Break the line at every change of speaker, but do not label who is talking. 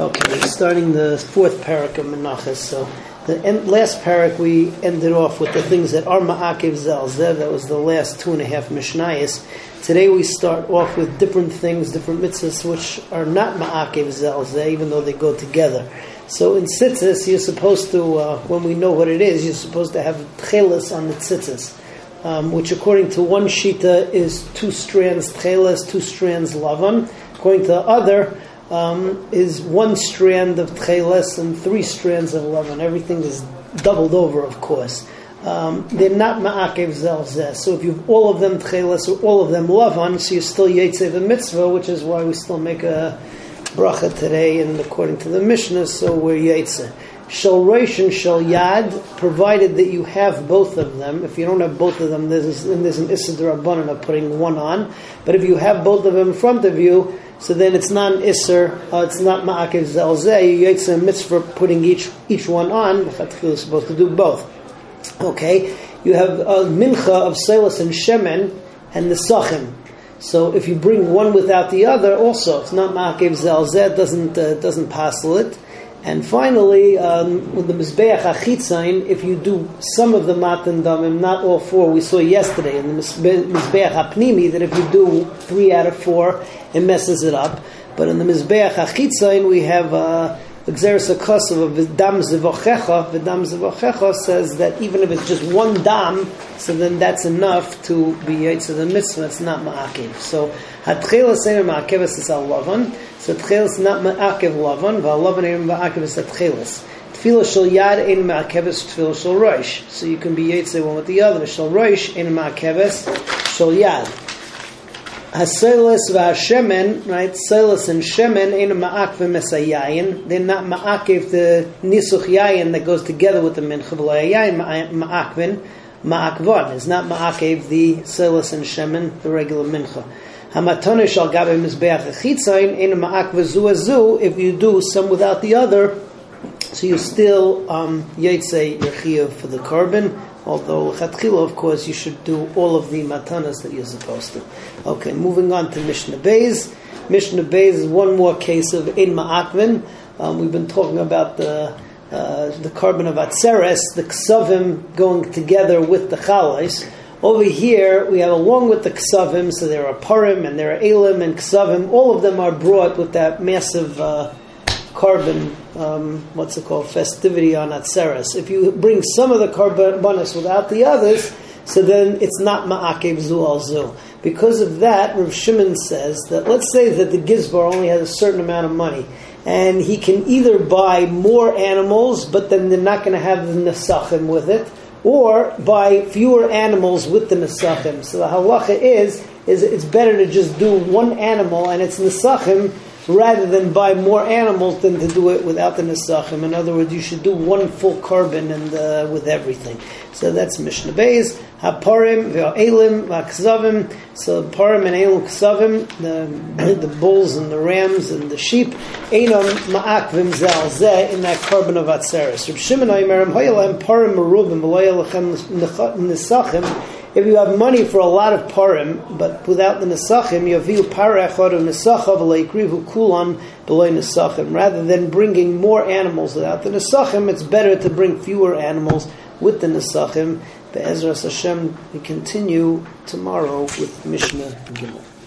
Okay, we're starting the fourth parak of Menachas. So the end, last parak we ended off with the things that are ma'akev zelzeh. That was the last two and a half mishnayos. Today we start off with different things, different mitzvahs which are not ma'akev zelzeh, even though they go together. So in tzitzis, you're supposed to, uh, when we know what it is, you're supposed to have tchelis on the tzitzis. Um, which according to one shita is two strands tchelis, two strands lavan. According to the other, um, is one strand of tcheles and three strands of lavan. Everything is doubled over, of course. Um, they're not ma'akev zelzeh. So if you have all of them tcheles or all of them lavan, so you're still yetzev the mitzvah, which is why we still make a bracha today, and according to the Mishnah, so we're yetzev. Rosh and Shal Yad, provided that you have both of them. If you don't have both of them, there's, there's an Issa of putting one on. But if you have both of them in front of you, so then it's not an Isser, uh, it's not Ma'akiv Zelzeh, you a mitzvah putting each, each one on. You're supposed to do both. Okay, you have a mincha of Selas and Shemen and the Sachim. So if you bring one without the other, also it's not Ma'akiv Zelzeh, doesn't uh, doesn't passel it. And finally, um, with the Mizbeach Achitzain, if you do some of the Matan Damim, not all four, we saw yesterday in the Mizbeach Apnimi that if you do three out of four, it messes it up. But in the Mizbeach Achitzain, we have uh, the Xeris of Vidam Zivochecha. Vidam Zivochecha says that even if it's just one dam, so then that's enough to be Yitzhak the mitzvah, it's not Ma'akiv. So, Hatchela Semer Ma'akiv is al Lavan. So tchelis not ma'akev lavan, v'alavan ein ma'akev is tchelis. Tefillah shel yad ein ma'akeves tefillah shel roish. So you can be yetze one with the other. Shel roish ein ma'akeves shel yad. Haselis v'hashemen, right? Selis and shemen ein ma'akev mesayayin. They're not ma'akev the nisuch yayin that goes together with the mincha. V'layayin ma'akvin ma'akvon. It's not ma'akev the selis and shemen, the regular mincha. Hamatone shall gabe mizbeach achitzain in ma'ak v'zu If you do some without the other, so you still um, yetze your for the korban. Although chatchila, of course, you should do all of the matanas that you're supposed to. Okay, moving on to Mishnah Beis. Mishnah Beis is one more case of in ma'akvin. Um, we've been talking about the uh, the korban of atzeres, the ksavim going together with the chalais. Over here, we have along with the ksavim, so there are parim and there are elim and ksavim. All of them are brought with that massive uh, korban, um, what's it called, festivity on Atzeres. If you bring some of the bonus without the others, so then it's not ma'akev zu al zu. Because of that, Rav Shimon says that let's say that the gizbar only has a certain amount of money, and he can either buy more animals, but then they're not going to have the nesachim with it, or buy fewer animals with the nesachim. So the halacha is is it's better to just do one animal and it's nesachim rather than buy more animals than to do it without the nesachim. In other words, you should do one full korban and uh, with everything. So that's Mishnah Beis. Haparim ve'elim v'akzavim. So parim and elim ksavim, the the bulls and the rams and the sheep. Einam ma'akvim zeh in that korban of atzeres. Reb Shimon Aimerim hoyalam parim merubim v'loyalachem nisachim. If you have money for a lot of parim, but without the nesachim, you have para echad of nesachav leikrivu kulan below nesachim. Rather than bringing more animals without the nesachim, it's better to bring fewer animals with the nesachim. Be'ezras Hashem, we continue tomorrow with Mishnah Gimel.